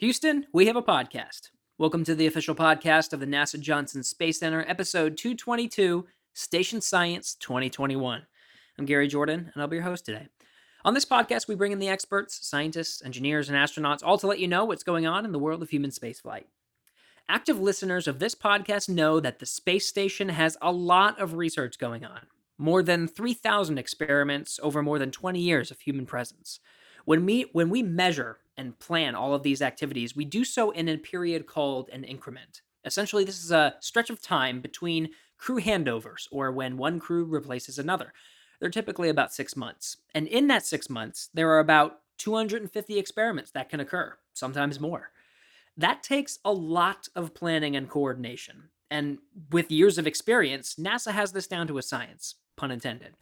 Houston, we have a podcast. Welcome to the official podcast of the NASA Johnson Space Center, episode 222, Station Science 2021. I'm Gary Jordan, and I'll be your host today. On this podcast, we bring in the experts, scientists, engineers, and astronauts, all to let you know what's going on in the world of human spaceflight. Active listeners of this podcast know that the space station has a lot of research going on. More than 3,000 experiments over more than 20 years of human presence. When we when we measure and plan all of these activities, we do so in a period called an increment. Essentially, this is a stretch of time between crew handovers, or when one crew replaces another. They're typically about six months. And in that six months, there are about 250 experiments that can occur, sometimes more. That takes a lot of planning and coordination. And with years of experience, NASA has this down to a science, pun intended.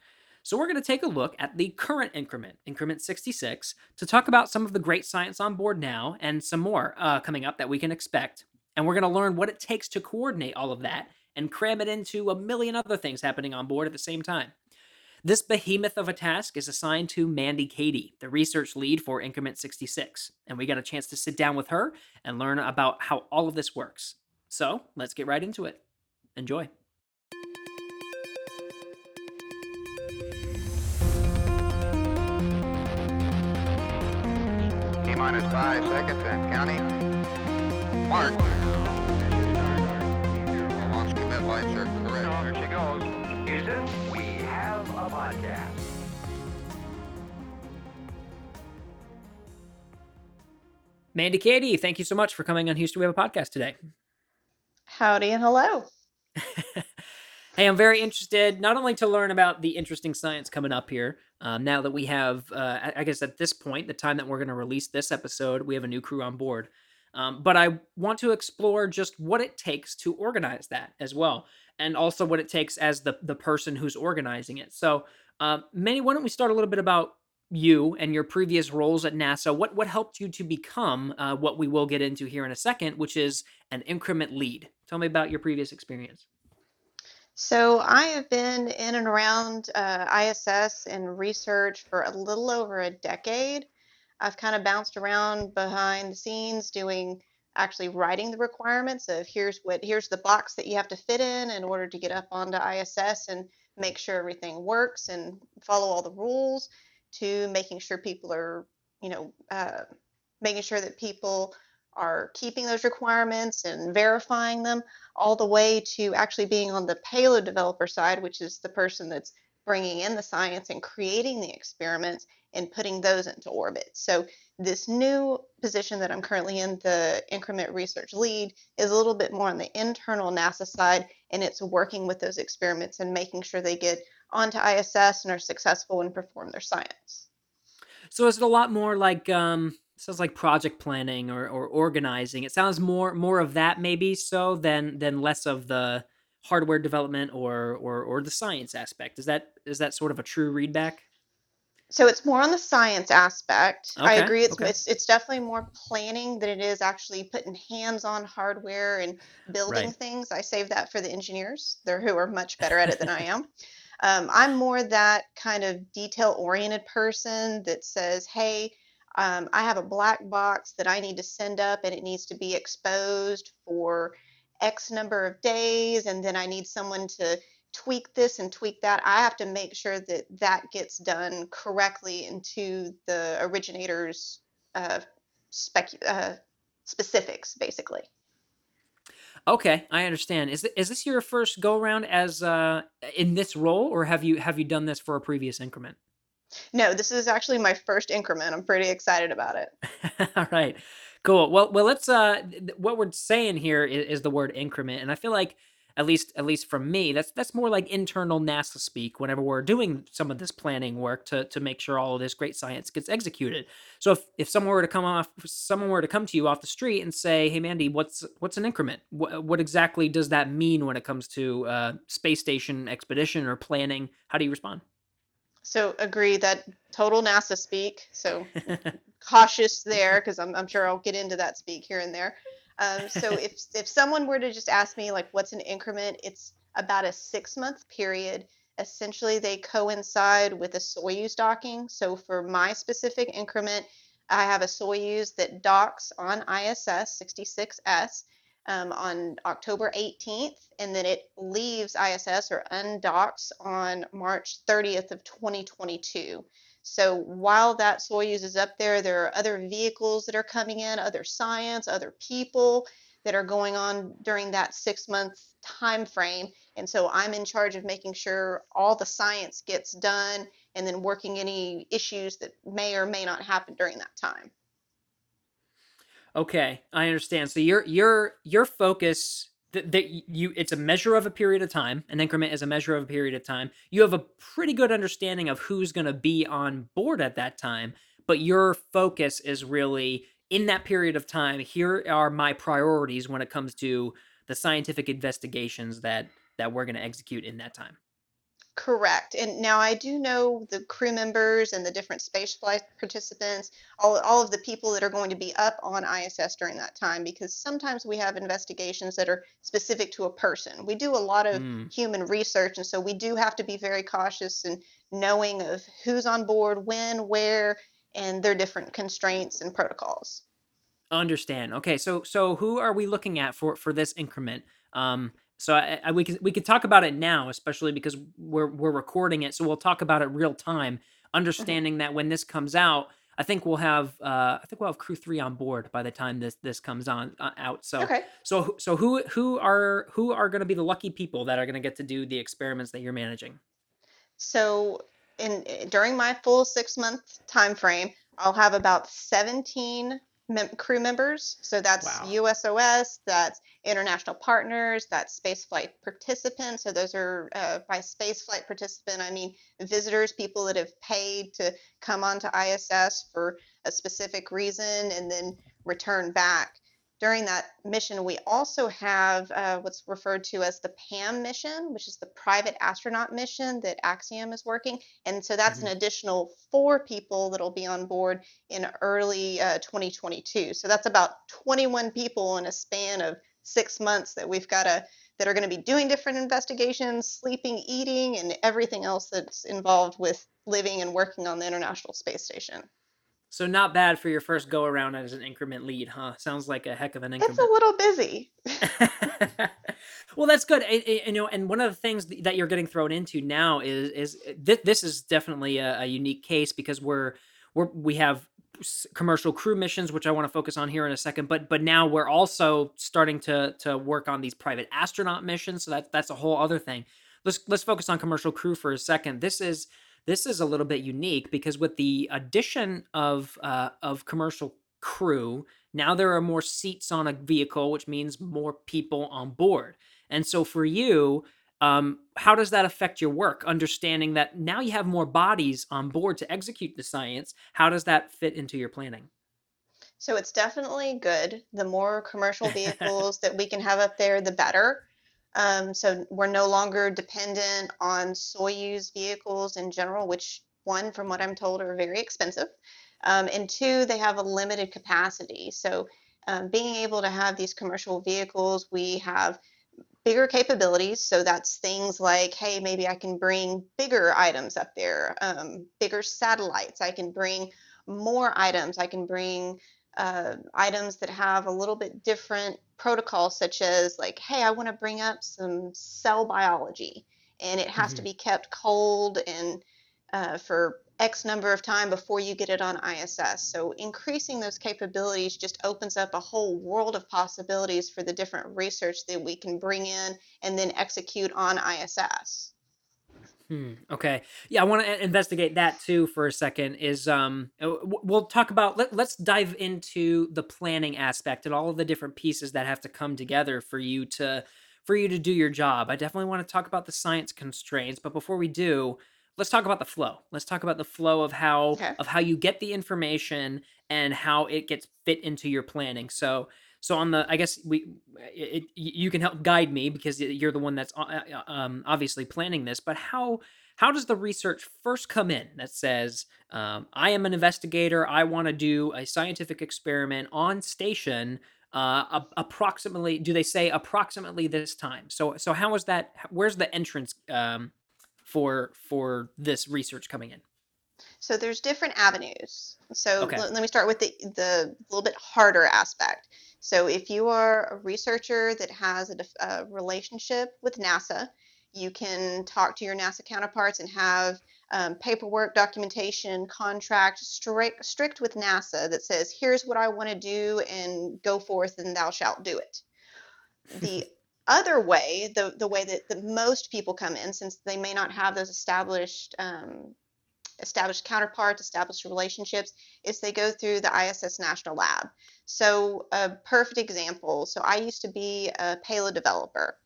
So we're going to take a look at the current increment, increment 66, to talk about some of the great science on board now and some more uh, coming up that we can expect. And we're going to learn what it takes to coordinate all of that and cram it into a million other things happening on board at the same time. This behemoth of a task is assigned to Mandy Cady, the research lead for Increment 66, and we got a chance to sit down with her and learn about how all of this works. So let's get right into it. Enjoy. Minus five seconds and counting. Mark. Launch commit lights are correct. There she goes. Houston, we have a podcast. Mandy Cady, thank you so much for coming on Houston. We have a podcast today. Howdy and hello. hey, I'm very interested not only to learn about the interesting science coming up here, um, now that we have, uh, I guess at this point, the time that we're going to release this episode, we have a new crew on board. Um, but I want to explore just what it takes to organize that as well, and also what it takes as the the person who's organizing it. So, uh, Mandy, why don't we start a little bit about you and your previous roles at NASA? What what helped you to become uh, what we will get into here in a second, which is an increment lead? Tell me about your previous experience. So I have been in and around uh, ISS and research for a little over a decade. I've kind of bounced around behind the scenes doing actually writing the requirements of here's what here's the box that you have to fit in in order to get up onto ISS and make sure everything works and follow all the rules to making sure people are you know uh, making sure that people are keeping those requirements and verifying them, all the way to actually being on the payload developer side, which is the person that's bringing in the science and creating the experiments and putting those into orbit. So this new position that I'm currently in, the increment research lead, is a little bit more on the internal NASA side, and it's working with those experiments and making sure they get onto ISS and are successful and perform their science. So is it a lot more like um, sounds like project planning or, or organizing. It sounds more more of that maybe so than than less of the hardware development or or or the science aspect. Is that is that sort of a true readback? So it's more on the science aspect. I agree. It's Okay. it's it's definitely more planning than it is actually putting hands on hardware and building Right. things. I save that for the engineers. They're who are much better at it than I am. Um, I'm more that kind of detail oriented person that says, hey, um, I have a black box that I need to send up and it needs to be exposed for X number of days, and then I need someone to tweak this and tweak that. I have to make sure that that gets done correctly into the originator's uh, spec uh, specifics, basically. Okay, I understand. Is th- is this your first go around as uh in this role or have you have you done this for a previous increment? No, this is actually my first increment. I'm pretty excited about it. All right. Cool. Well, well, let's. Uh, what we're saying here is, is the word increment, and I feel like, at least, at least from me, that's that's more like internal NASA speak. Whenever we're doing some of this planning work to to make sure all of this great science gets executed. So if if someone were to come off, someone were to come to you off the street and say, "Hey, Mandy, what's what's an increment? What what exactly does that mean when it comes to uh, space station expedition or planning?" How do you respond? So agree that total NASA speak. So cautious there because I'm, I'm sure I'll get into that speak here and there. Um, so if if someone were to just ask me like what's an increment, it's about a six month period. Essentially, they coincide with a Soyuz docking. So for my specific increment, I have a Soyuz that docks on ISS 66S um, on October 18th, and then it leaves ISS or undocks on March 30th of 2022. So while that Soyuz is up there, there are other vehicles that are coming in, other science, other people that are going on during that six month time frame. And so I'm in charge of making sure all the science gets done and then working any issues that may or may not happen during that time. Okay, I understand. So your your your focus that, that you it's a measure of a period of time. An increment is a measure of a period of time. You have a pretty good understanding of who's going to be on board at that time, but your focus is really in that period of time. Here are my priorities when it comes to the scientific investigations that that we're going to execute in that time. Correct. And now I do know the crew members and the different spaceflight participants, all, all of the people that are going to be up on ISS during that time, because sometimes we have investigations that are specific to a person. We do a lot of Mm, human research, and so we do have to be very cautious and knowing of who's on board, when, where, and their different constraints and protocols. understand. Okay, so so who are we looking at for for this increment? Um, so I, I, we could we could talk about it now, especially because we're we're recording it. So we'll talk about it real time, Mhm. understanding that when this comes out, I think we'll have uh, I think we'll have crew three on board by the time this this comes on uh, out. So Okay. so so who who are who are going to be the lucky people that are going to get to do the experiments that you're managing? So in during my full six month time frame, I'll have about 17 mem- crew members. So that's Wow. USOS, that's international partners, that's spaceflight participants. So those are uh, by spaceflight participant, I mean visitors, people that have paid to come onto ISS for a specific reason and then return back. During that mission, we also have uh, what's referred to as the PAM mission, which is the private astronaut mission that Axiom is working. And so that's an Mhm. additional four people that'll be on board in early uh, 2022. So that's about 21 people in a span of six months that we've got to that are going to be doing different investigations, sleeping, eating, and everything else that's involved with living and working on the International Space Station. So not bad for your first go around as an increment lead, huh? Sounds like a heck of an increment. It's a little busy. well, that's good. I- you know, and one of the things that you're getting thrown into now is is uh, th- this is definitely a, a unique case because we're we're we have commercial crew missions, which I want to focus on here in a second. But but now we're also starting to to work on these private astronaut missions. So that's that's a whole other thing. Let's let's focus on commercial crew for a second. This is this is a little bit unique because with the addition of uh, of commercial crew now there are more seats on a vehicle, which means more people on board. And so for you, um, how does that affect your work? Understanding that now you have more bodies on board to execute the science, how does that fit into your planning? So it's definitely good. The more commercial vehicles that we can have up there, the better. Um, so we're no longer dependent on Soyuz vehicles in general, which one, from what I'm told, are very expensive. Um, and two, they have a limited capacity. So um, being able to have these commercial vehicles, we have bigger capabilities. So that's things like, hey, maybe I can bring bigger items up there, um, bigger satellites. I can bring more items. I can bring uh, items that have a little bit different protocols, such as like, hey, I want to bring up some cell biology, and it has to hmm be kept cold and uh, for X number of time before you get it on ISS. So increasing those capabilities just opens up a whole world of possibilities for the different research that we can bring in and then execute on ISS. Hmm. Okay. Yeah, I want to investigate that too for a second. Is um, uh, we'll talk about. Let, let's dive into the planning aspect and all of the different pieces that have to come together for you to for you to do your job. I definitely want to talk about the science constraints, but before we do, let's talk about the flow. Let's talk about the flow of how Okay. of how you get the information and how it gets fit into your planning. So so on the, I guess we, it, you can help guide me because you're the one that's uh, uh, um, obviously planning this. But how how does the research first come in that says um, I am an investigator, I want to do a scientific experiment on station? Uh, approximately, do they say approximately this time? So so how is that? Where's the entrance um, for for this research coming in? So there's different avenues. So Okay. let, let me start with the the little bit harder aspect. So if you are a researcher that has a, a relationship with NASA, you can talk to your NASA counterparts and have um, paperwork, documentation, contract strict strict with NASA that says, "Here's what I want to do, and go forth, and thou shalt do it." The other way, the the way that, that most people come in, since they may not have those established um, established counterparts, established relationships, is they go through the ISS National Lab. So a perfect example. So I used to be a payload developer,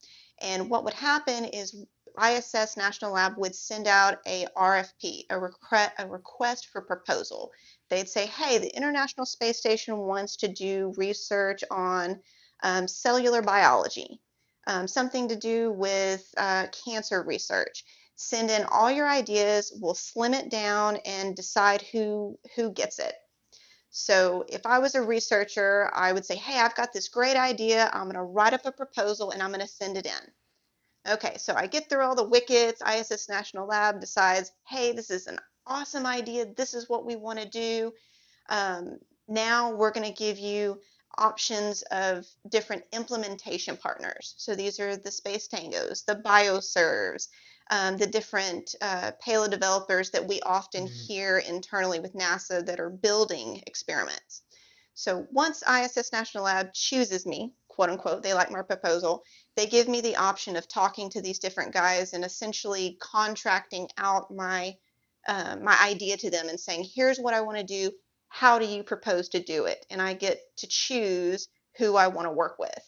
and what would happen is ISS National Lab would send out a RFP, a request, a request for proposal. They'd say, hey, the International Space Station wants to do research on um, cellular biology, um, something to do with uh, cancer research. Send in all your ideas, we'll slim it down and decide who, who gets it. So if I was a researcher, I would say, hey, I've got this great idea. I'm going to write up a proposal and I'm going to send it in. Okay, so I get through all the wickets. ISS National Lab decides, hey, this is an awesome idea. This is what we want to do. Um, now we're going to give you options of different implementation partners. So these are the Space Tangos, the BioServes, um, the different uh, payload developers that we often Mhm. hear internally with NASA that are building experiments. So once ISS National Lab chooses me, quote unquote, they like my proposal, they give me the option of talking to these different guys and essentially contracting out my uh, my idea to them and saying, here's what I want to do. How do you propose to do it? And I get to choose who I want to work with.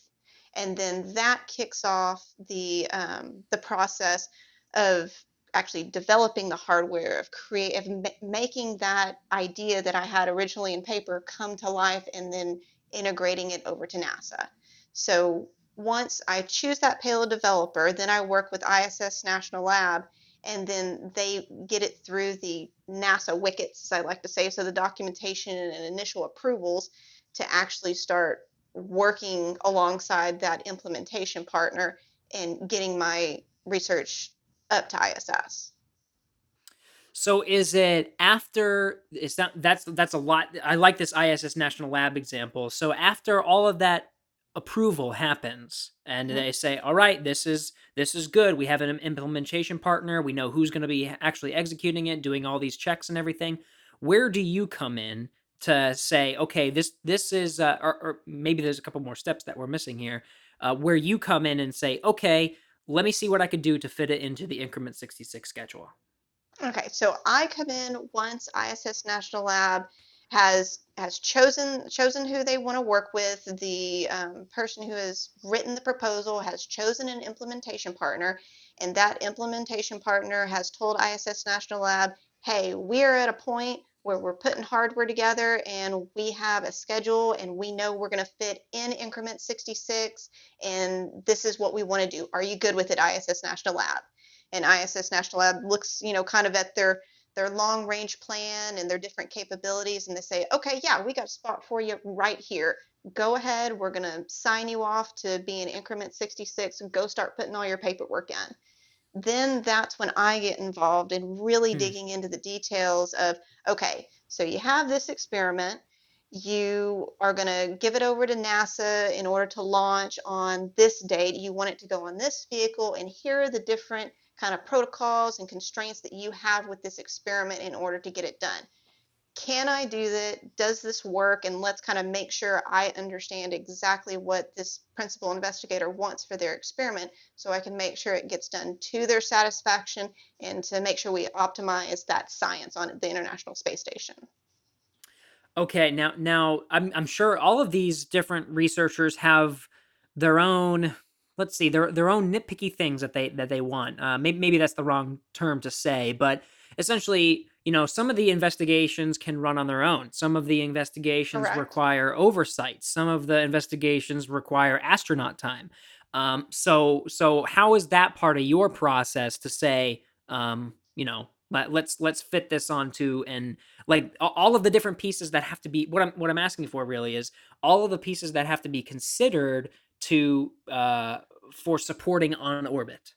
And then that kicks off the um, the process of actually developing the hardware of create of ma- making that idea that I had originally in paper come to life and then integrating it over to NASA. So once I choose that payload developer, then I work with ISS National Lab and then they get it through the NASA wickets, as I like to say, so the documentation and initial approvals to actually start working alongside that implementation partner and getting my research up to ISS. So is it after it's not that's that's a lot I like this ISS National Lab example. So after all of that approval happens and Mhm. they say, "All right, this is this is good. We have an implementation partner. We know who's going to be actually executing it, doing all these checks and everything." Where do you come in to say, "Okay, this this is uh, or, or maybe there's a couple more steps that we're missing here." Uh, where you come in and say, "Okay, let me see what I could do to fit it into the increment 66 schedule." Okay, so I come in once ISS National Lab has has chosen chosen who they want to work with. The um, person who has written the proposal has chosen an implementation partner, and that implementation partner has told ISS National Lab, "Hey, we are at a point where we're putting hardware together, and we have a schedule, and we know we're going to fit in increment 66, and this is what we want to do. Are you good with it, ISS National Lab?" and ISS National Lab looks, you know, kind of at their their long range plan and their different capabilities, and they say, okay, yeah, we got a spot for you right here. Go ahead, we're gonna sign you off to be in increment 66 and go start putting all your paperwork in. Then that's when I get involved in really Hmm. digging into the details of, okay, so you have this experiment, you are going to give it over to NASA in order to launch on this date. You want it to go on this vehicle, and here are the different kind of protocols and constraints that you have with this experiment in order to get it done. Can I do that? Does this work? And let's kind of make sure I understand exactly what this principal investigator wants for their experiment so I can make sure it gets done to their satisfaction and to make sure we optimize that science on the International Space Station. Okay, now now I'm I'm sure all of these different researchers have their own let's see their their own nitpicky things that they that they want. Uh, maybe maybe that's the wrong term to say, but essentially, you know, some of the investigations can run on their own. Some of the investigations Correct. require oversight. Some of the investigations require astronaut time. Um, so so how is that part of your process to say, um, you know, let, let's let's fit this onto and like all of the different pieces that have to be what I'm what I'm asking for really is all of the pieces that have to be considered to uh for supporting on orbit.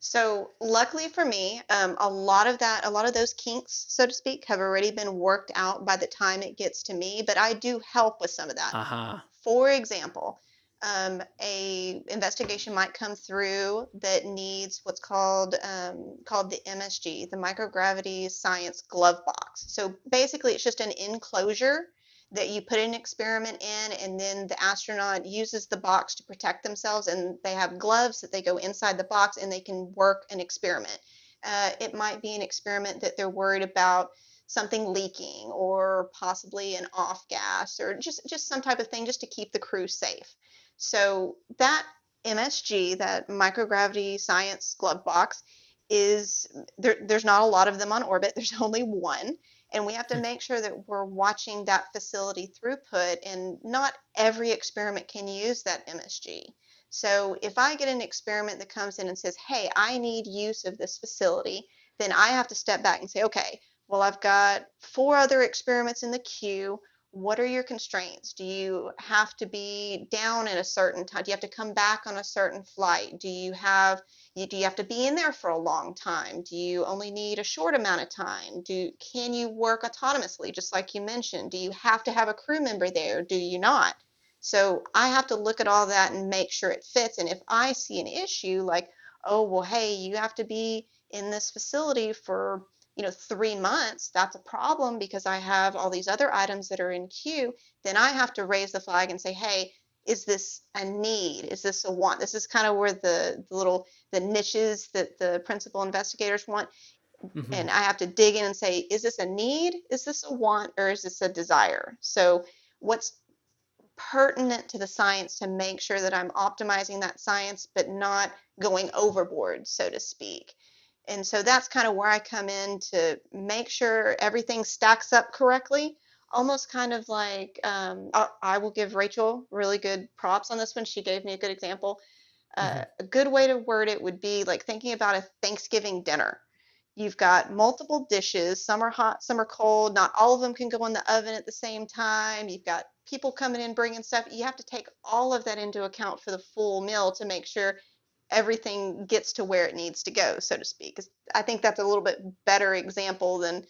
So luckily for me, um, a lot of that, a lot of those kinks, so to speak, have already been worked out by the time it gets to me. But I do help with some of that. Uh huh. For example, um, a investigation might come through that needs what's called um, called the MSG, the microgravity science glove box. So basically, it's just an enclosure that you put an experiment in, and then the astronaut uses the box to protect themselves, and they have gloves that they go inside the box and they can work an experiment. Uh, it might be an experiment that they're worried about something leaking or possibly an off gas or just just some type of thing just to keep the crew safe. So that MSG, that microgravity science glove box, is there, there's not a lot of them on orbit. There's only one. And we have to hmm. make sure that we're watching that facility throughput, and not every experiment can use that MSG. So if I get an experiment that comes in and says, hey, I need use of this facility, then I have to step back and say, okay, well, I've got four other experiments in the queue what are your constraints? Do you have to be down at a certain time? Do you have to come back on a certain flight? Do you have you, do you have to be in there for a long time? Do you only need a short amount of time? Do can you work autonomously just like you mentioned? Do you have to have a crew member there? Do you not? So I have to look at all that and make sure it fits. And if I see an issue like, oh well, hey, you have to be in this facility for you know, three months, that's a problem because I have all these other items that are in queue, then I have to raise the flag and say, hey, is this a need? Is this a want? This is kind of where the, the little the niches that the principal investigators want. Mm-hmm. And I have to dig in and say, is this a need? Is this a want? Or is this a desire? So what's pertinent to the science to make sure that I'm optimizing that science, but not going overboard, so to speak and so that's kind of where I come in to make sure everything stacks up correctly. Almost kind of like um, I, I, will give Rachel really good props on this one. She gave me a good example. Uh, mm-hmm. A good way to word it would be like thinking about a Thanksgiving dinner. You've got multiple dishes. Some are hot, some are cold. Not all of them can go in the oven at the same time. You've got people coming in bringing stuff. You have to take all of that into account for the full meal to make sure everything gets to where it needs to go, so to speak. I think that's a little bit better example than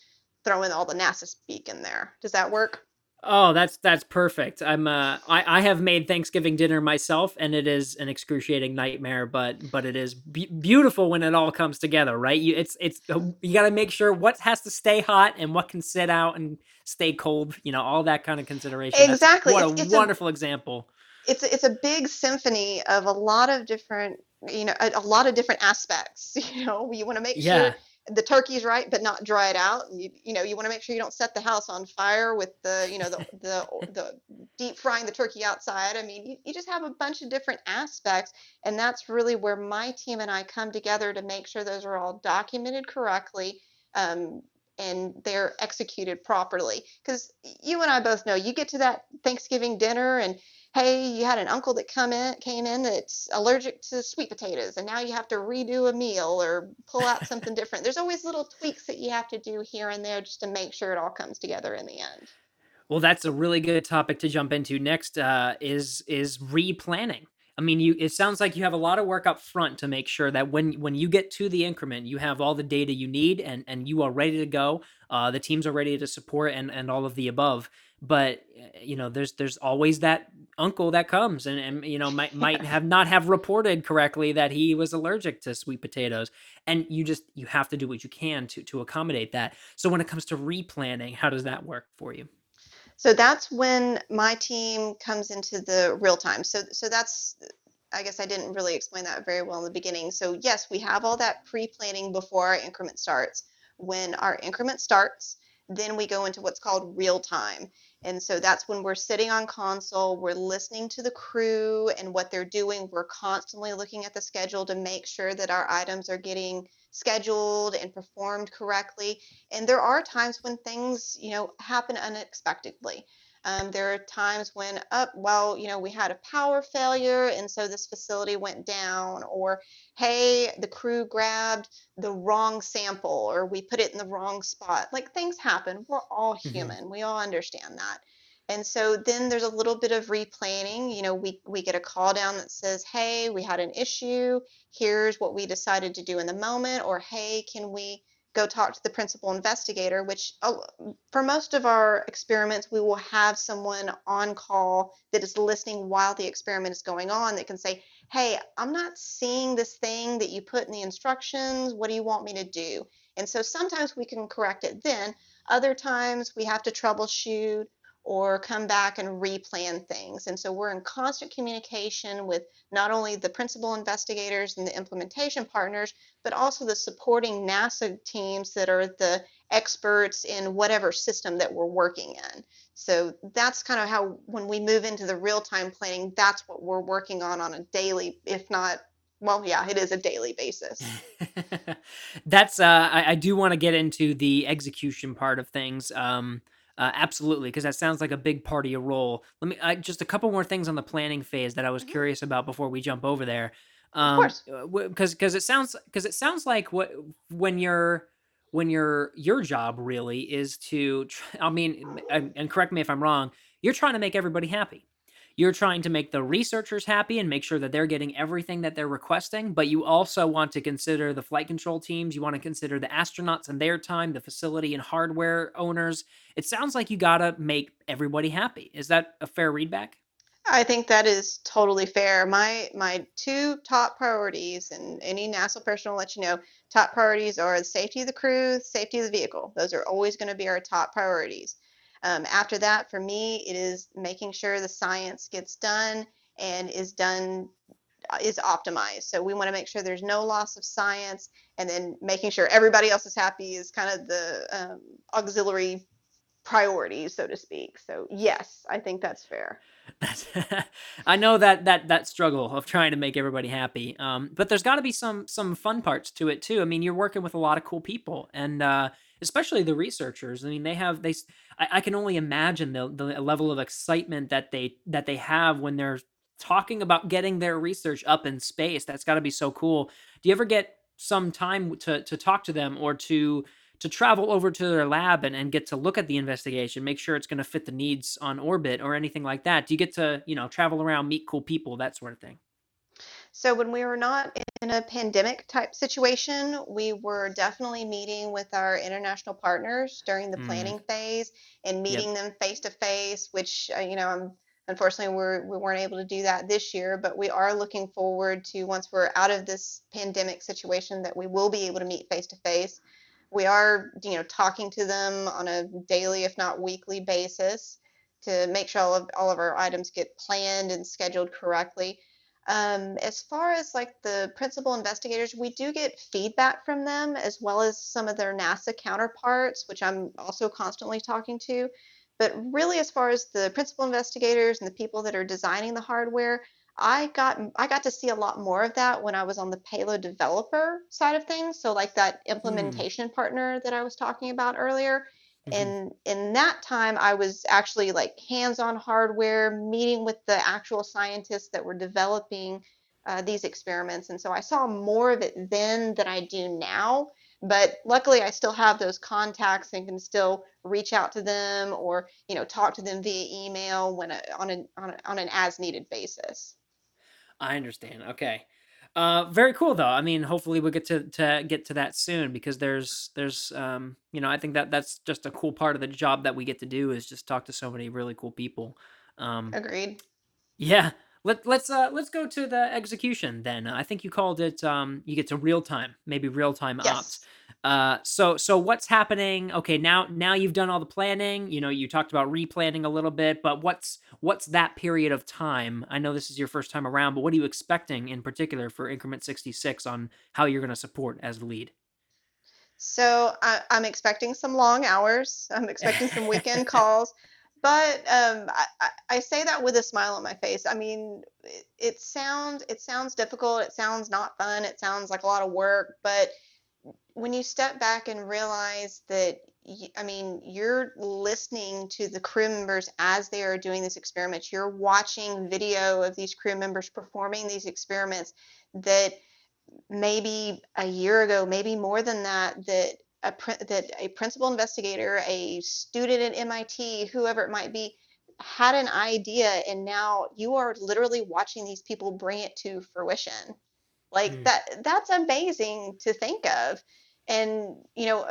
throwing all the NASA speak in there. Does that work? Oh, that's that's perfect. I'm uh I I have made Thanksgiving dinner myself and it is an excruciating nightmare, but but it is be- beautiful when it all comes together, right? You it's it's you got to make sure what has to stay hot and what can sit out and stay cold, you know, all that kind of consideration. Exactly. That's, what a it's wonderful a, example. It's it's a big symphony of a lot of different you know a, a lot of different aspects you know you want to make yeah. sure the turkey's right but not dry it out you, you know you want to make sure you don't set the house on fire with the you know the the, the deep frying the turkey outside i mean you, you just have a bunch of different aspects and that's really where my team and i come together to make sure those are all documented correctly um, and they're executed properly because you and i both know you get to that thanksgiving dinner and hey, you had an uncle that come in came in that's allergic to sweet potatoes, and now you have to redo a meal or pull out something different. There's always little tweaks that you have to do here and there just to make sure it all comes together in the end. Well, that's a really good topic to jump into next. Uh, is is replanning. I mean, you. It sounds like you have a lot of work up front to make sure that when when you get to the increment, you have all the data you need and and you are ready to go. Uh, the teams are ready to support and and all of the above. But you know, there's there's always that uncle that comes and, and you know might might have not have reported correctly that he was allergic to sweet potatoes and you just you have to do what you can to to accommodate that so when it comes to replanning how does that work for you so that's when my team comes into the real time so so that's I guess I didn't really explain that very well in the beginning. So, yes, we have all that pre planning before our increment starts. When our increment starts, then we go into what's called real time. And so that's when we're sitting on console, we're listening to the crew and what they're doing. We're constantly looking at the schedule to make sure that our items are getting scheduled and performed correctly. And there are times when things, you know, happen unexpectedly. Um, there are times when, up, oh, well, you know, we had a power failure and so this facility went down, or hey, the crew grabbed the wrong sample, or we put it in the wrong spot. Like things happen. We're all mm-hmm. human. Mm-hmm. We all understand that. And so then there's a little bit of replanning. You know, we, we get a call down that says, hey, we had an issue. Here's what we decided to do in the moment. Or, hey, can we go talk to the principal investigator? Which oh, for most of our experiments, we will have someone on call that is listening while the experiment is going on that can say, hey, I'm not seeing this thing that you put in the instructions. What do you want me to do? And so sometimes we can correct it then. Other times we have to troubleshoot or come back and replan things. And so we're in constant communication with not only the principal investigators and the implementation partners, but also the supporting NASA teams that are the experts in whatever system that we're working in. So that's kind of how, when we move into the real time planning, that's what we're working on on a daily, if not well, yeah, it is a daily basis. That's uh, I, I do want to get into the execution part of things. Um, uh, absolutely, because that sounds like a big part of your role. Let me I, just a couple more things on the planning phase that I was Mhm. curious about before we jump over there. Of Um, course. because because it sounds because it sounds like what when you're when your your job really is to I mean and and correct me if I'm wrong. You're trying to make everybody happy. You're trying to make the researchers happy and make sure that they're getting everything that they're requesting, but you also want to consider the flight control teams. You want to consider the astronauts and their time, the facility and hardware owners. It sounds like you got to make everybody happy. Is that a fair readback? I think that is totally fair. My my two top priorities, and any NASA person will let you know, top priorities are the safety of the crew, safety of the vehicle. Those are always going to be our top priorities. Um, after that, for me, it is making sure the science gets done and is done uh, is optimized. So we want to make sure there's no loss of science, and then making sure everybody else is happy is kind of the um, auxiliary priority, so to speak. So yes, I think that's fair. I know that that that struggle of trying to make everybody happy. Um, but there's got to be some some fun parts to it too. I mean, you're working with a lot of cool people, and uh, especially the researchers. I mean, they have they. I can only imagine the the level of excitement that they that they have when they're talking about getting their research up in space. That's got to be so cool. Do you ever get some time to to talk to them or to to travel over to their lab and, and get to look at the investigation, make sure it's going to fit the needs on orbit or anything like that? Do you get to, you know, travel around, meet cool people, that sort of thing? So when we were not in a pandemic type situation, we were definitely meeting with our international partners during the Mm, planning phase and yep. meeting them face to face, which uh, you know, um, unfortunately we're, we weren't able to do that this year, but we are looking forward to once we're out of this pandemic situation that we will be able to meet face to face. We are, you know, talking to them on a daily, if not weekly basis to make sure all of all of our items get planned and scheduled correctly. Um, as far as like the principal investigators, we do get feedback from them as well as some of their NASA counterparts, which I'm also constantly talking to. But really, as far as the principal investigators and the people that are designing the hardware, I got I got to see a lot more of that when I was on the payload developer side of things. So like that Mm, implementation partner that I was talking about earlier hmm and in that time i was actually like hands-on hardware meeting with the actual scientists that were developing uh, these experiments and so i saw more of it then than i do now but luckily i still have those contacts and can still reach out to them or you know talk to them via email when a, on, a, on, a, on an as needed basis I understand. Okay. Uh, very cool though. I mean, hopefully we'll get to, to get to that soon because there's there's um you know I think that that's just a cool part of the job that we get to do is just talk to so many really cool people. Um, agreed Yeah. Let let's uh let's go to the execution then. I think you called it um you get to real time, maybe real time ops. Uh so so what's happening? Okay, now now you've done all the planning, you know, you talked about replanning a little bit, but what's what's that period of time? I know this is your first time around, but what are you expecting in particular for increment 66 on how you're going to support as the lead? So I, I'm expecting some long hours. I'm expecting some weekend calls, but um, I, I I say that with a smile on my face. I mean, it, it sounds it sounds difficult. It sounds not fun. It sounds like a lot of work. But when you step back and realize that, I mean, you're listening to the crew members as they are doing these experiments. You're watching video of these crew members performing these experiments that maybe a year ago, maybe more than that, that a that a principal investigator, a student at MIT, whoever it might be, had an idea and now you are literally watching these people bring it to fruition. Like Mm. that that's amazing to think of. And you know,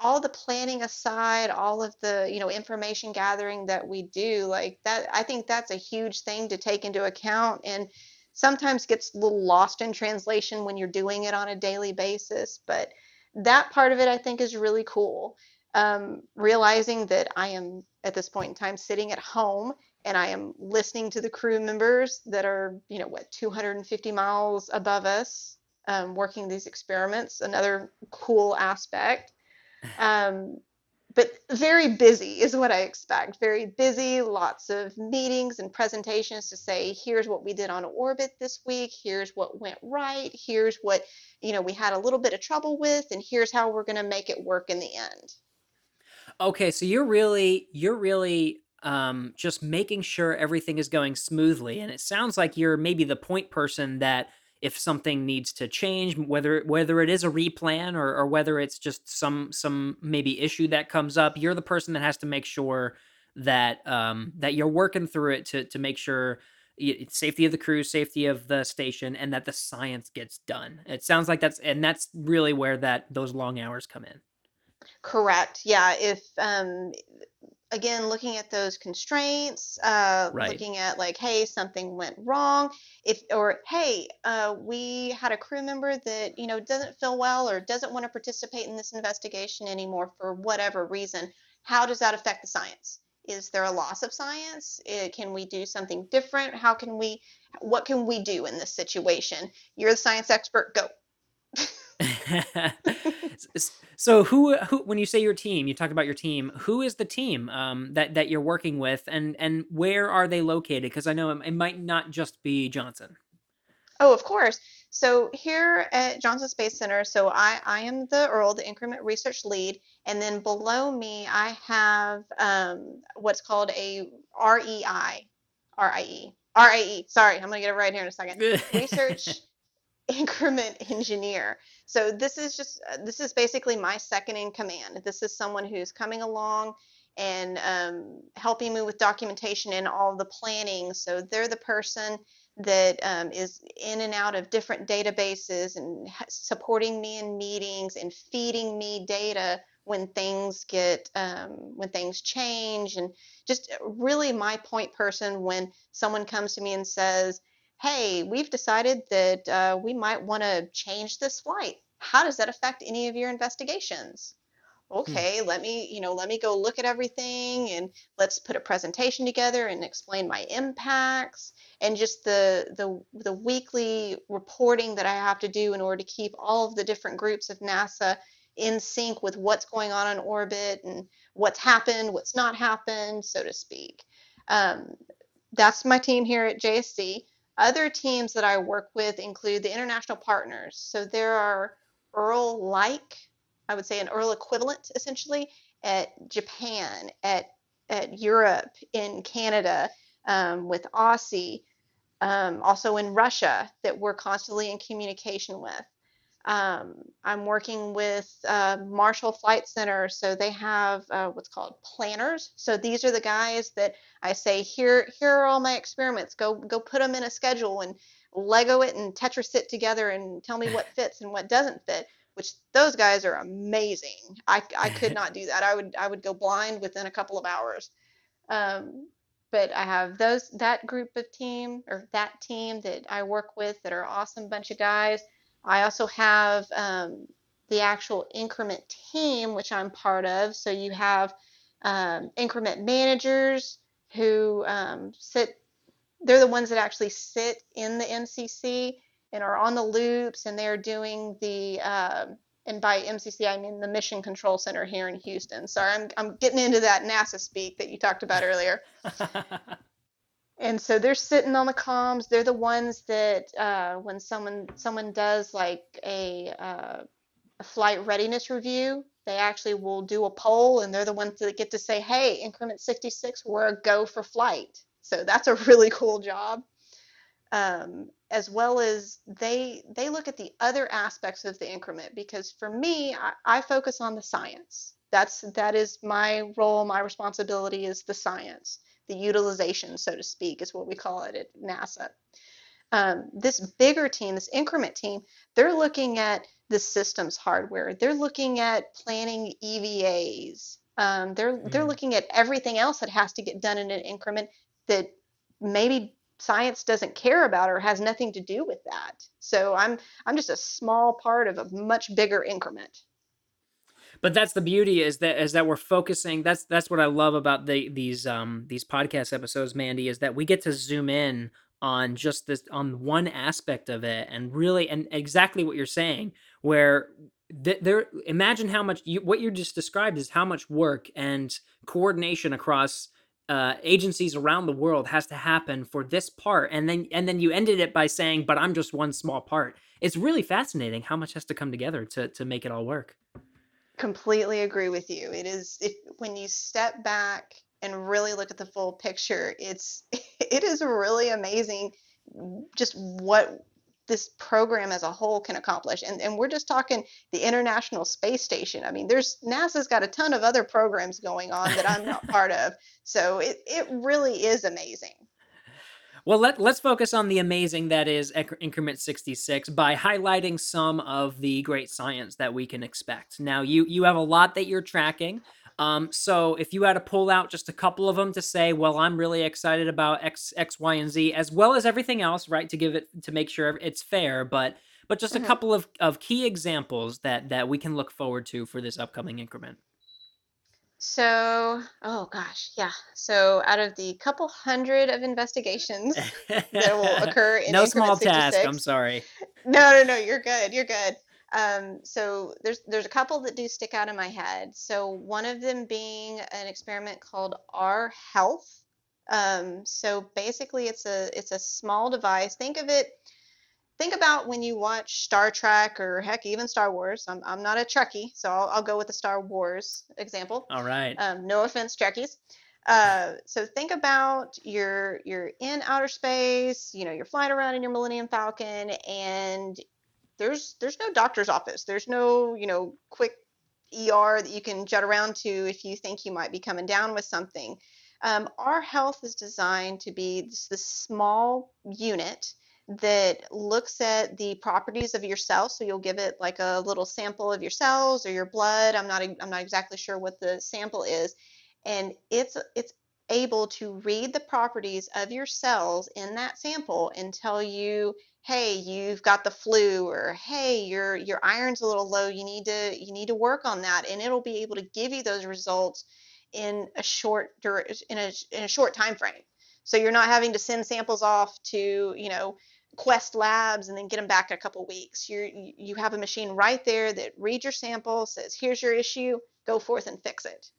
all the planning aside, all of the, you know, information gathering that we do, like that, I think that's a huge thing to take into account and sometimes gets a little lost in translation when you're doing it on a daily basis. But that part of it, I think, is really cool. Um, realizing that I am at this point in time sitting at home and I am listening to the crew members that are, you know, what, 250 miles above us, um, working these experiments, another cool aspect. Um, but very busy is what I expect. Very busy, lots of meetings and presentations to say, here's what we did on orbit this week, here's what went right, here's what, you know, we had a little bit of trouble with, and here's how we're going to make it work in the end. Okay, so you're really you're really um, just making sure everything is going smoothly, and it sounds like you're maybe the point person that if something needs to change, whether whether it is a replan or, or whether it's just some some maybe issue that comes up, you're the person that has to make sure that um, that you're working through it to to make sure safety of the crew, safety of the station, and that the science gets done. It sounds like that's and that's really where that those long hours come in. Correct. Yeah. If, um, again, looking at those constraints, uh, Right. looking at like, hey, something went wrong. If, or hey, uh, we had a crew member that, you know, doesn't feel well or doesn't want to participate in this investigation anymore for whatever reason. How does that affect the science? Is there a loss of science? Uh, can we do something different? How can we, what can we do in this situation? You're the science expert, go. So who who when you say your team you talked about your team who is the team um that that you're working with and and where are they located because i know it, it might not just be johnson Oh, of course. So here at Johnson Space Center, so I, I am the Earl, the increment research lead, and then below me I have um, what's called a REI, RIE, RIE. Sorry, I'm gonna get it right here in a second. Research increment engineer. So this is just uh, this is basically my second in command. This is someone who's coming along and um, helping me with documentation and all the planning. So they're the person that um, is in and out of different databases and supporting me in meetings and feeding me data when things get um, when things change and just uh, really my point person when someone comes to me and says hey we've decided that uh, we might want to change this flight how does that affect any of your investigations Hmm. okay let me you know let me go look at everything and let's put a presentation together and explain my impacts and just the the the weekly reporting that I have to do in order to keep all of the different groups of NASA in sync with what's going on in orbit and what's happened, what's not happened, so to speak. Um, that's my team here at JSC. Other teams that I work with include the international partners. So there are Earl like, I would say an Earl equivalent essentially at Japan, at at Europe, in Canada, um, with Aussie, um, also in Russia that we're constantly in communication with. Um, I'm working with uh, Marshall Flight Center, so they have uh, what's called planners. So these are the guys that I say, here, here are all my experiments. Go, go put them in a schedule and Lego it and Tetris it together and tell me what fits and what doesn't fit. Which those guys are amazing. I, I could not do that. I would, I would go blind within a couple of hours. Um, but I have those that group of team or that team that I work with that are awesome bunch of guys. I also have um, the actual increment team, which I'm part of. So you have um, increment managers who um, sit, they're the ones that actually sit in the MCC and are on the loops and they're doing the, um and by MCC, I mean the Mission Control Center here in Houston. Sorry, I'm, I'm getting into that NASA speak that you talked about earlier. And so they're sitting on the comms. They're the ones that uh, when someone someone does like a, uh, a flight readiness review, they actually will do a poll, and they're the ones that get to say, "Hey, increment 66, we're a go for flight." So that's a really cool job. Um, as well as they they look at the other aspects of the increment because for me, I, I focus on the science. That's that is my role. My responsibility is the science the utilization, so to speak, is what we call it at NASA. Um, this bigger team, this increment team, they're looking at the systems hardware. They're looking at planning EVAs. Um, they're they're Mm. looking at everything else that has to get done in an increment that maybe science doesn't care about or has nothing to do with that. So I'm I'm just a small part of a much bigger increment. But that's the beauty is that is that we're focusing that's that's what i love about the these um these podcast episodes mandy is that we get to zoom in on just this on one aspect of it and really and exactly what you're saying where th- there imagine how much you what you just described is how much work and coordination across uh, agencies around the world has to happen for this part. And then and then you ended it by saying but i'm just one small part. It's really fascinating how much has to come together to to make it all work Completely agree with you. It is it, when you step back and really look at the full picture, it's it is really amazing just what this program as a whole can accomplish. And and we're just talking the International Space Station. I mean, there's NASA's got a ton of other programs going on that I'm not part of. So it it really is amazing. Well, let, let's focus on the amazing that is Increment 66 by highlighting some of the great science that we can expect. Now, you you have a lot that you're tracking. Um, so if you had to pull out just a couple of them to say, well, I'm really excited about X, X, Y, and Z, as well as everything else, right? To give it to make sure it's fair, but but just a Mhm. couple of, of key examples that that we can look forward to for this upcoming increment. So, oh gosh, yeah. So out of the couple hundred of investigations that will occur in no small task. I'm sorry. No, no, no, you're good. You're good. Um, so there's there's a couple that do stick out in my head. So one of them being an experiment called R Health. Um, so basically it's a it's a small device. Think of it think about when you watch Star Trek or heck even Star Wars. I'm I'm not a Trekkie, so I'll, I'll go with the Star Wars example. All right. Um, no offense, Trekkies. Uh, so think about you're you're in outer space. You know, you're flying around in your Millennium Falcon, and there's there's no doctor's office. There's no you know quick ER that you can jut around to if you think you might be coming down with something. Um, rHEALTH is designed to be this, this small unit that looks at the properties of your cells. So you'll give it like a little sample of your cells or your blood. I'm not I'm not exactly sure what the sample is, and it's it's able to read the properties of your cells in that sample and tell you hey you've got the flu or hey your your iron's a little low you need to you need to work on that and it'll be able to give you those results in a short in a in a short time frame so you're not having to send samples off to you know quest labs and then get them back in a couple weeks. You you have a machine right there that reads your sample says here's your issue go forth and fix it.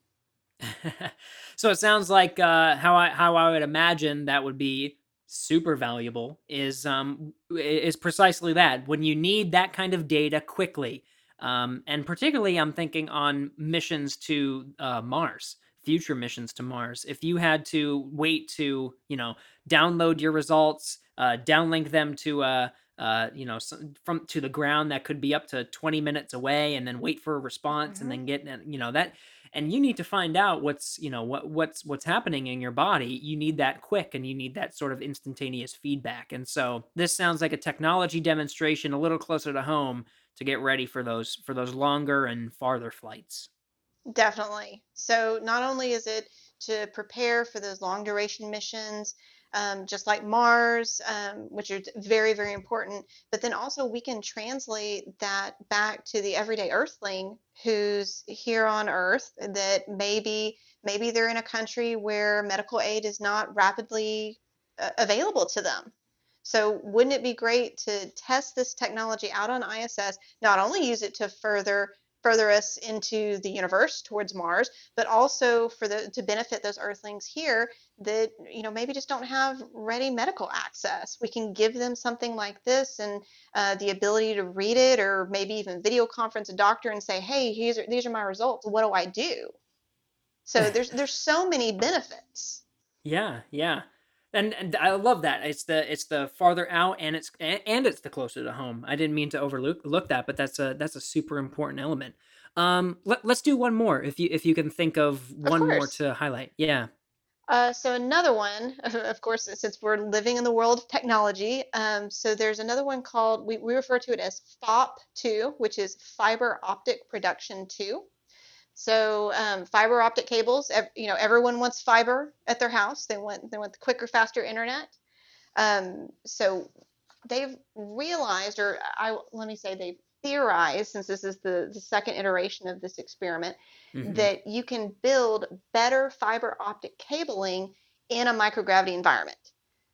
So it sounds like uh, how I how I would imagine that would be super valuable is um is precisely that. When you need that kind of data quickly, um, and particularly I'm thinking on missions to uh, Mars, future missions to Mars. If you had to wait to you know download your results, uh, downlink them to uh, uh, you know, some, from to the ground that could be up to 20 minutes away, and then wait for a response, and Mhm. then get, you know, that and you need to find out what's you know what what's what's happening in your body you need that quick and you need that sort of instantaneous feedback and so this sounds like a technology demonstration a little closer to home to get ready for those for those longer and farther flights Definitely. So not only is it to prepare for those long duration missions, um, just like Mars, um, which are very, very important, but then also we can translate that back to the everyday Earthling who's here on Earth that maybe maybe they're in a country where medical aid is not rapidly uh, available to them. So wouldn't it be great to test this technology out on ISS, not only use it to further further us into the universe towards Mars, but also for the to benefit those Earthlings here that you know maybe just don't have ready medical access. We can give them something like this and uh, the ability to read it, or maybe even video conference a doctor and say, "Hey, these are these are my results. What do I do?" So there's there's so many benefits. yeah yeah and, and i love that it's the it's the farther out and it's and, it's the closer to home. I didn't mean to overlook look that but that's a that's a super important element. Um let, let's do one more if you if you can think of Of one more to highlight. Yeah. Uh, so another one, of course, since we're living in the world of technology, um, so there's another one called we, we refer to it as FOP2, which is fiber optic production 2. So um, fiber optic cables, ev- you know, everyone wants fiber at their house. They want they want the quicker, faster internet. Um, so they've realized, or I let me say they've theorized, since this is the, the second iteration of this experiment, hmm that you can build better fiber optic cabling in a microgravity environment.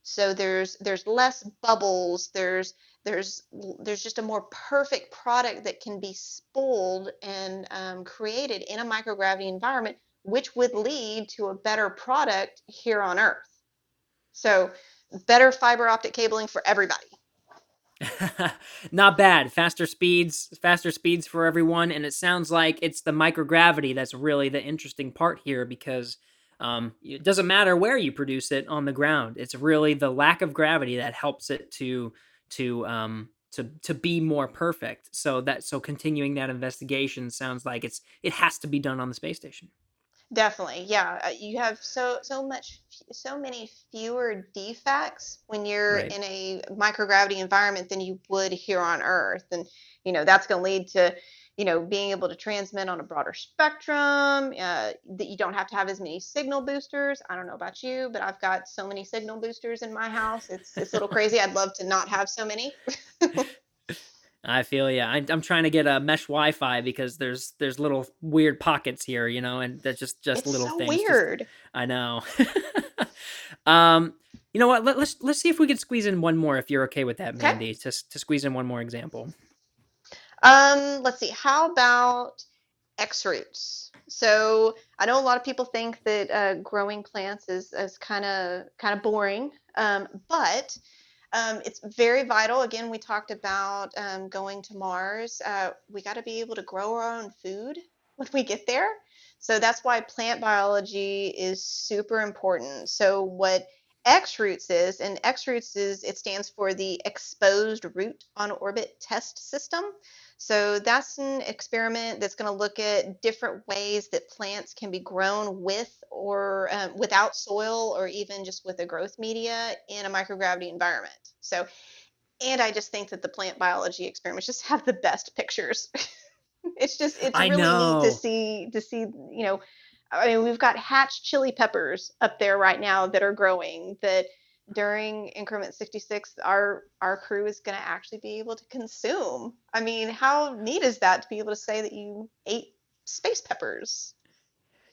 So there's there's less bubbles, there's there's there's just a more perfect product that can be spooled and um, created in a microgravity environment, which would lead to a better product here on Earth. So better fiber optic cabling for everybody. Not bad. Faster speeds, faster speeds for everyone, and it sounds like it's the microgravity that's really the interesting part here because um, it doesn't matter where you produce it on the ground. It's really the lack of gravity that helps it to to um, to to be more perfect. So that so continuing that investigation sounds like it's it has to be done on the space station. Definitely, yeah. uh, You have so so much so many fewer defects when you're Right. in a microgravity environment than you would here on Earth, and you know that's going to lead to you know being able to transmit on a broader spectrum. Uh, that you don't have to have as many signal boosters. I don't know about you, but I've got so many signal boosters in my house. It's it's a little crazy. I'd love to not have so many. I feel yeah. I, I'm trying to get a mesh Wi-Fi because there's there's little weird pockets here, you know, and that's just just It's little so things. Just weird. I know. um, you know what? Let, let's let's see if we can squeeze in one more. If you're okay with that, Okay. Mandy, to s- to squeeze in one more example. Um, let's see. How about XROOTS? So I know a lot of people think that uh, growing plants is is kind of kind of boring, um, but um, it's very vital. Again, we talked about um, going to Mars. Uh, we got to be able to grow our own food when we get there. So that's why plant biology is super important. So what XROOTS is, and XROOTS is it stands for the Exposed Root on Orbit Test System. So that's an experiment that's going to look at different ways that plants can be grown with or um, without soil or even just with a growth media in a microgravity environment. So, and I just think that the plant biology experiments just have the best pictures. it's just it's I really neat to see to see you know I mean we've got hatch chili peppers up there right now that are growing that during increment 66 our our crew is going to actually be able to consume i mean how neat is that to be able to say that you ate space peppers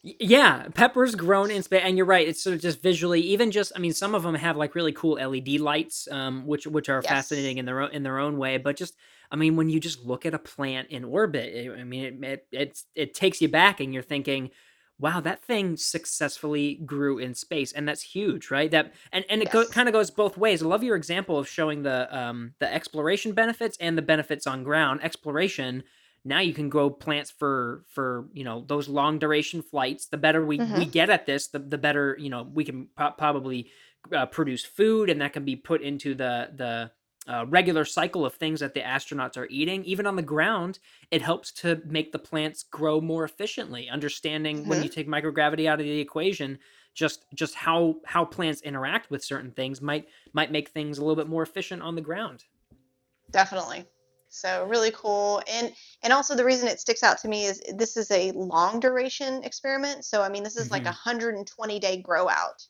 Yeah, peppers grown in space, and you're right. It's sort of just visually, even just. I mean, some of them have like really cool LED lights, um, which which are yes fascinating in their own in their own way. But just, I mean, when you just look at a plant in orbit, it, I mean, it, it it's it takes you back, and you're thinking, wow, that thing successfully grew in space, and that's huge, right? That and and it go, kind of goes both ways. I love your example of showing the um the exploration benefits and the benefits on ground. Exploration now you can grow plants for for you know those long duration flights the better we we hmm get at this the, the better you know we can pro- probably uh, produce food and that can be put into the the uh, regular cycle of things that the astronauts are eating even on the ground it helps to make the plants grow more efficiently understanding when you take microgravity out of the equation just just how how plants interact with certain things might might make things a little bit more efficient on the ground. Definitely. So really cool and and also the reason it sticks out to me is this is a long duration experiment so i mean this is like a hmm 120 day grow out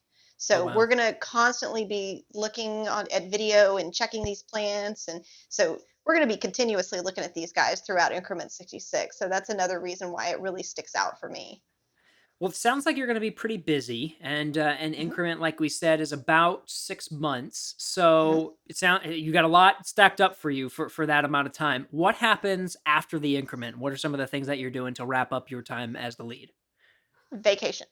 oh so we're going to constantly be looking on at video and checking these plants and so we're going to be continuously looking at these guys throughout increment 66 so that's another reason why it really sticks out for me Well, it sounds like you're going to be pretty busy, and uh, an hmm increment, like we said, is about six months. hmm So it sound you got a lot stacked up for you for for that amount of time. What happens after the increment? What are some of the things that you're doing to wrap up your time as the lead? vacation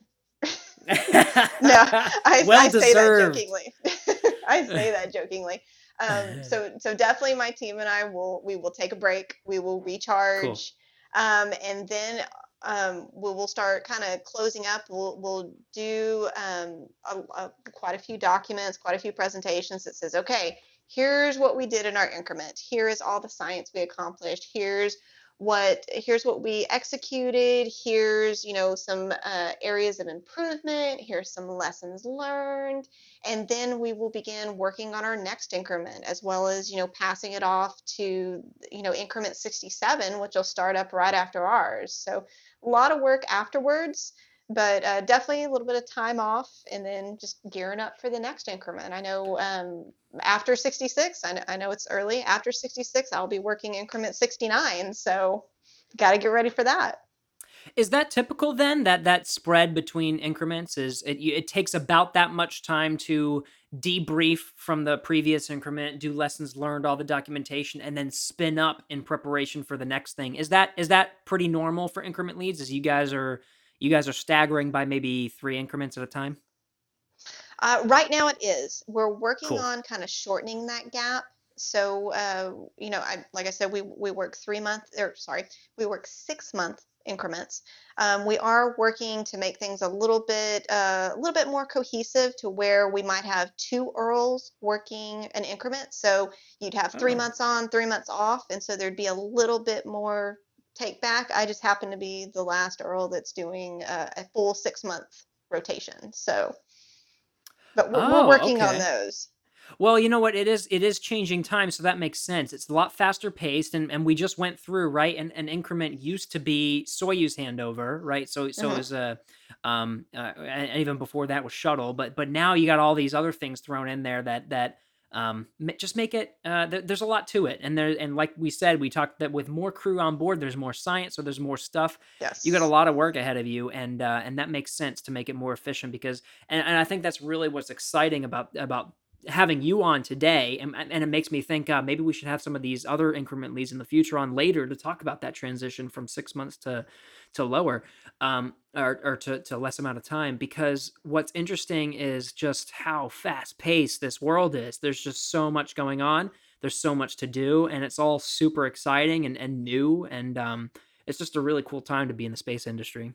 no i well i say that jokingly. I say that jokingly. Um so so definitely my team and i will we will take a break. We will cool. recharge. Um and then um we will start kind of closing up. We'll we'll do um a, a, quite a few documents quite a few presentations that says okay here's what we did in our increment. Here is all the science we accomplished. Here's what here's what we executed here's you know some uh, areas of improvement here's some lessons learned and then we will begin working on our next increment as well as you know passing it off to you know increment 67 which will start up right after ours. So a lot of work afterwards but uh, definitely a little bit of time off and then just gearing up for the next increment. I know um, after 66, I know, I know it's early. After 66, I'll be working increment 69. So got to get ready for that. Is that typical then? That that spread between increments is it, it takes about that much time to debrief from the previous increment, do lessons learned, all the documentation, and then spin up in preparation for the next thing. Is that is that pretty normal for increment leads? As you guys are you guys are staggering by maybe three increments at a time? Uh, right now it is. We're working Cool. on kind of shortening that gap. So, uh, you know, I, like I said, we, we work three month or sorry, we work six month increments. Um, we are working to make things a little bit, uh, a little bit more cohesive to where we might have two IRLs working an increment. So you'd have three Oh. months on, three months off. And so there'd be a little bit more take back. I just happen to be the last IRL that's doing uh, a full six month rotation. So, but we're, Oh, we're working on those. Well, you know what? It is it is changing time, so that makes sense. It's a lot faster paced, and, and we just went through right. And an increment used to be Soyuz handover, right? So so Mhm. it was a um uh, and even before that was shuttle, but but now you got all these other things thrown in there that that um just make it uh th- there's a lot to it and there and like we said we talked that with more crew on board there's more science so there's more stuff Yes. you got a lot of work ahead of you and uh, and that makes sense to make it more efficient because and, and i think that's really what's exciting about about having you on today and, and it makes me think uh, maybe we should have some of these other increment leads in the future on later to talk about that transition from six months to to lower um, or, or to, to less amount of time because what's interesting is just how fast paced this world is there's just so much going on there's so much to do and it's all super exciting and, and new and um, it's just a really cool time to be in the space industry.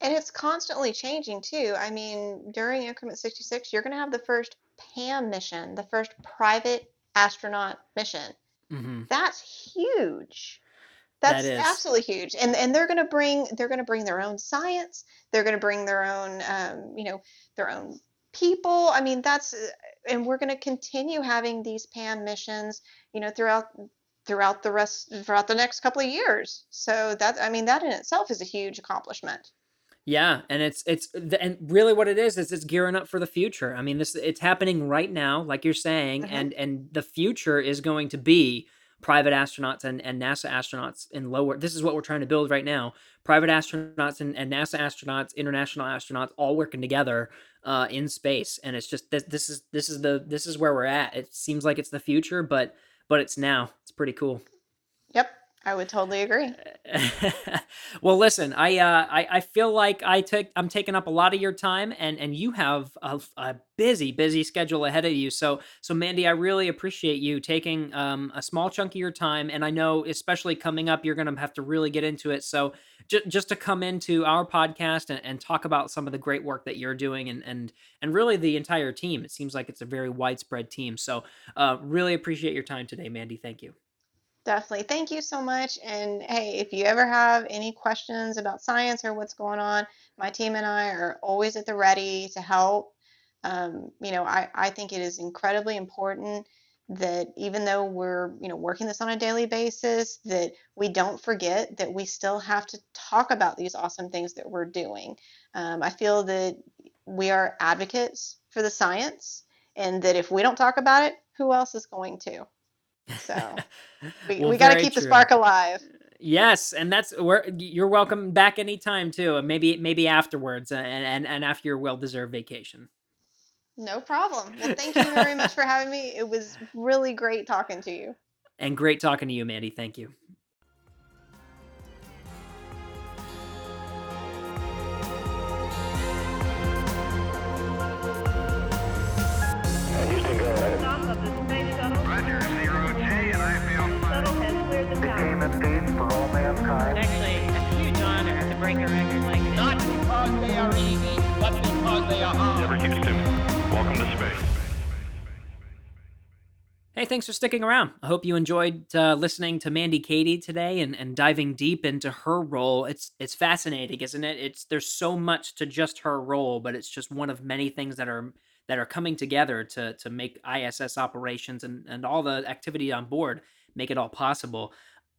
And it's constantly changing too. I mean, during increment 66, you're going to have the first PAM mission, the first private astronaut mission. hmm That's huge. That That's absolutely huge. And and they're going to bring they're going to bring their own science. They're going to bring their own um, you know, their own people. I mean, that's uh, and we're going to continue having these PAM missions, you know, throughout throughout the rest throughout the next couple of years. So that I mean, that in itself is a huge accomplishment. Yeah, and it's it's and really what it is is it's gearing up for the future. I mean, this it's happening right now, like you're saying, Mhm. and and the future is going to be private astronauts and, and NASA astronauts in lower. This is what we're trying to build right now: private astronauts and, and NASA astronauts, international astronauts, all working together uh, in space. And it's just this this is this is the this is where we're at. It seems like it's the future, but but it's now. It's pretty cool. I would totally agree. well, listen, I, uh, I I feel like I took I'm taking up a lot of your time, and and you have a, a busy busy schedule ahead of you. So so Mandy, I really appreciate you taking um, a small chunk of your time, and I know especially coming up, you're gonna have to really get into it. So j- just to come into our podcast and, and talk about some of the great work that you're doing, and and and really the entire team. It seems like it's a very widespread team. So uh, really appreciate your time today, Mandy. Thank you. Definitely. Thank you so much. And hey, if you ever have any questions about science or what's going on, my team and I are always at the ready to help. Um, you know, I, I think it is incredibly important that even though we're, you know, working this on a daily basis, that we don't forget that we still have to talk about these awesome things that we're doing. Um, I feel that we are advocates for the science, and that if we don't talk about it, who else is going to? So we, Well, we got to keep the spark alive. Yes, and that's where you're welcome back anytime too. and Maybe maybe afterwards, and and, and after your well deserved vacation. No problem. Well, thank you very much for having me. It was really great talking to you. And great talking to you, Mandy. Thank you. Hey, thanks for sticking around. I hope you enjoyed uh, listening to Mandy Cady today and, and diving deep into her role. It's it's fascinating, isn't it? It's there's so much to just her role, but it's just one of many things that are that are coming together to to make ISS operations and, and all the activity on board make it all possible.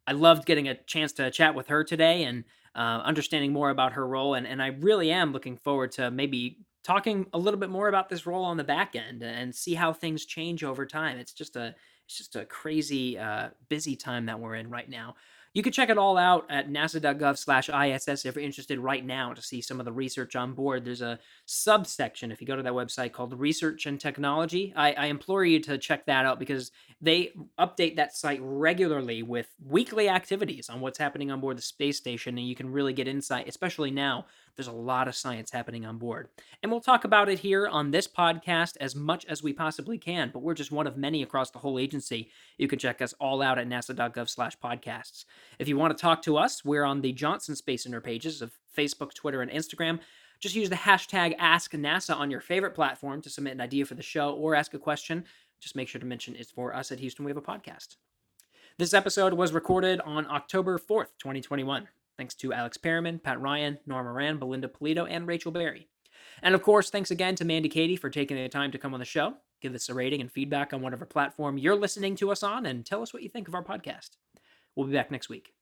I loved getting a chance to chat with her today and uh, understanding more about her role, and and I really am looking forward to maybe talking a little bit more about this role on the back end and see how things change over time. It's just a it's just a crazy uh, busy time that we're in right now. You can check it all out at nasa.gov/iss if you're interested right now to see some of the research on board. There's a subsection if you go to that website called Research and Technology. I, I implore you to check that out because they update that site regularly with weekly activities on what's happening on board the space station, and you can really get insight, especially now. There's a lot of science happening on board. And we'll talk about it here on this podcast as much as we possibly can, but we're just one of many across the whole agency. You can check us all out at nasa.gov slash podcasts. If you want to talk to us, we're on the Johnson Space Center pages of Facebook, Twitter, and Instagram. Just use the hashtag AskNASA on your favorite platform to submit an idea for the show or ask a question. Just make sure to mention it's for us at Houston We Have a Podcast. This episode was recorded on October 4th, 2021. Thanks to Alex Perryman, Pat Ryan, Norah Moran, Belinda Pulido, and Rachel Berry. And of course, thanks again to Mandy Cady for taking the time to come on the show. Give us a rating and feedback on whatever platform you're listening to us on, and tell us what you think of our podcast. We'll be back next week.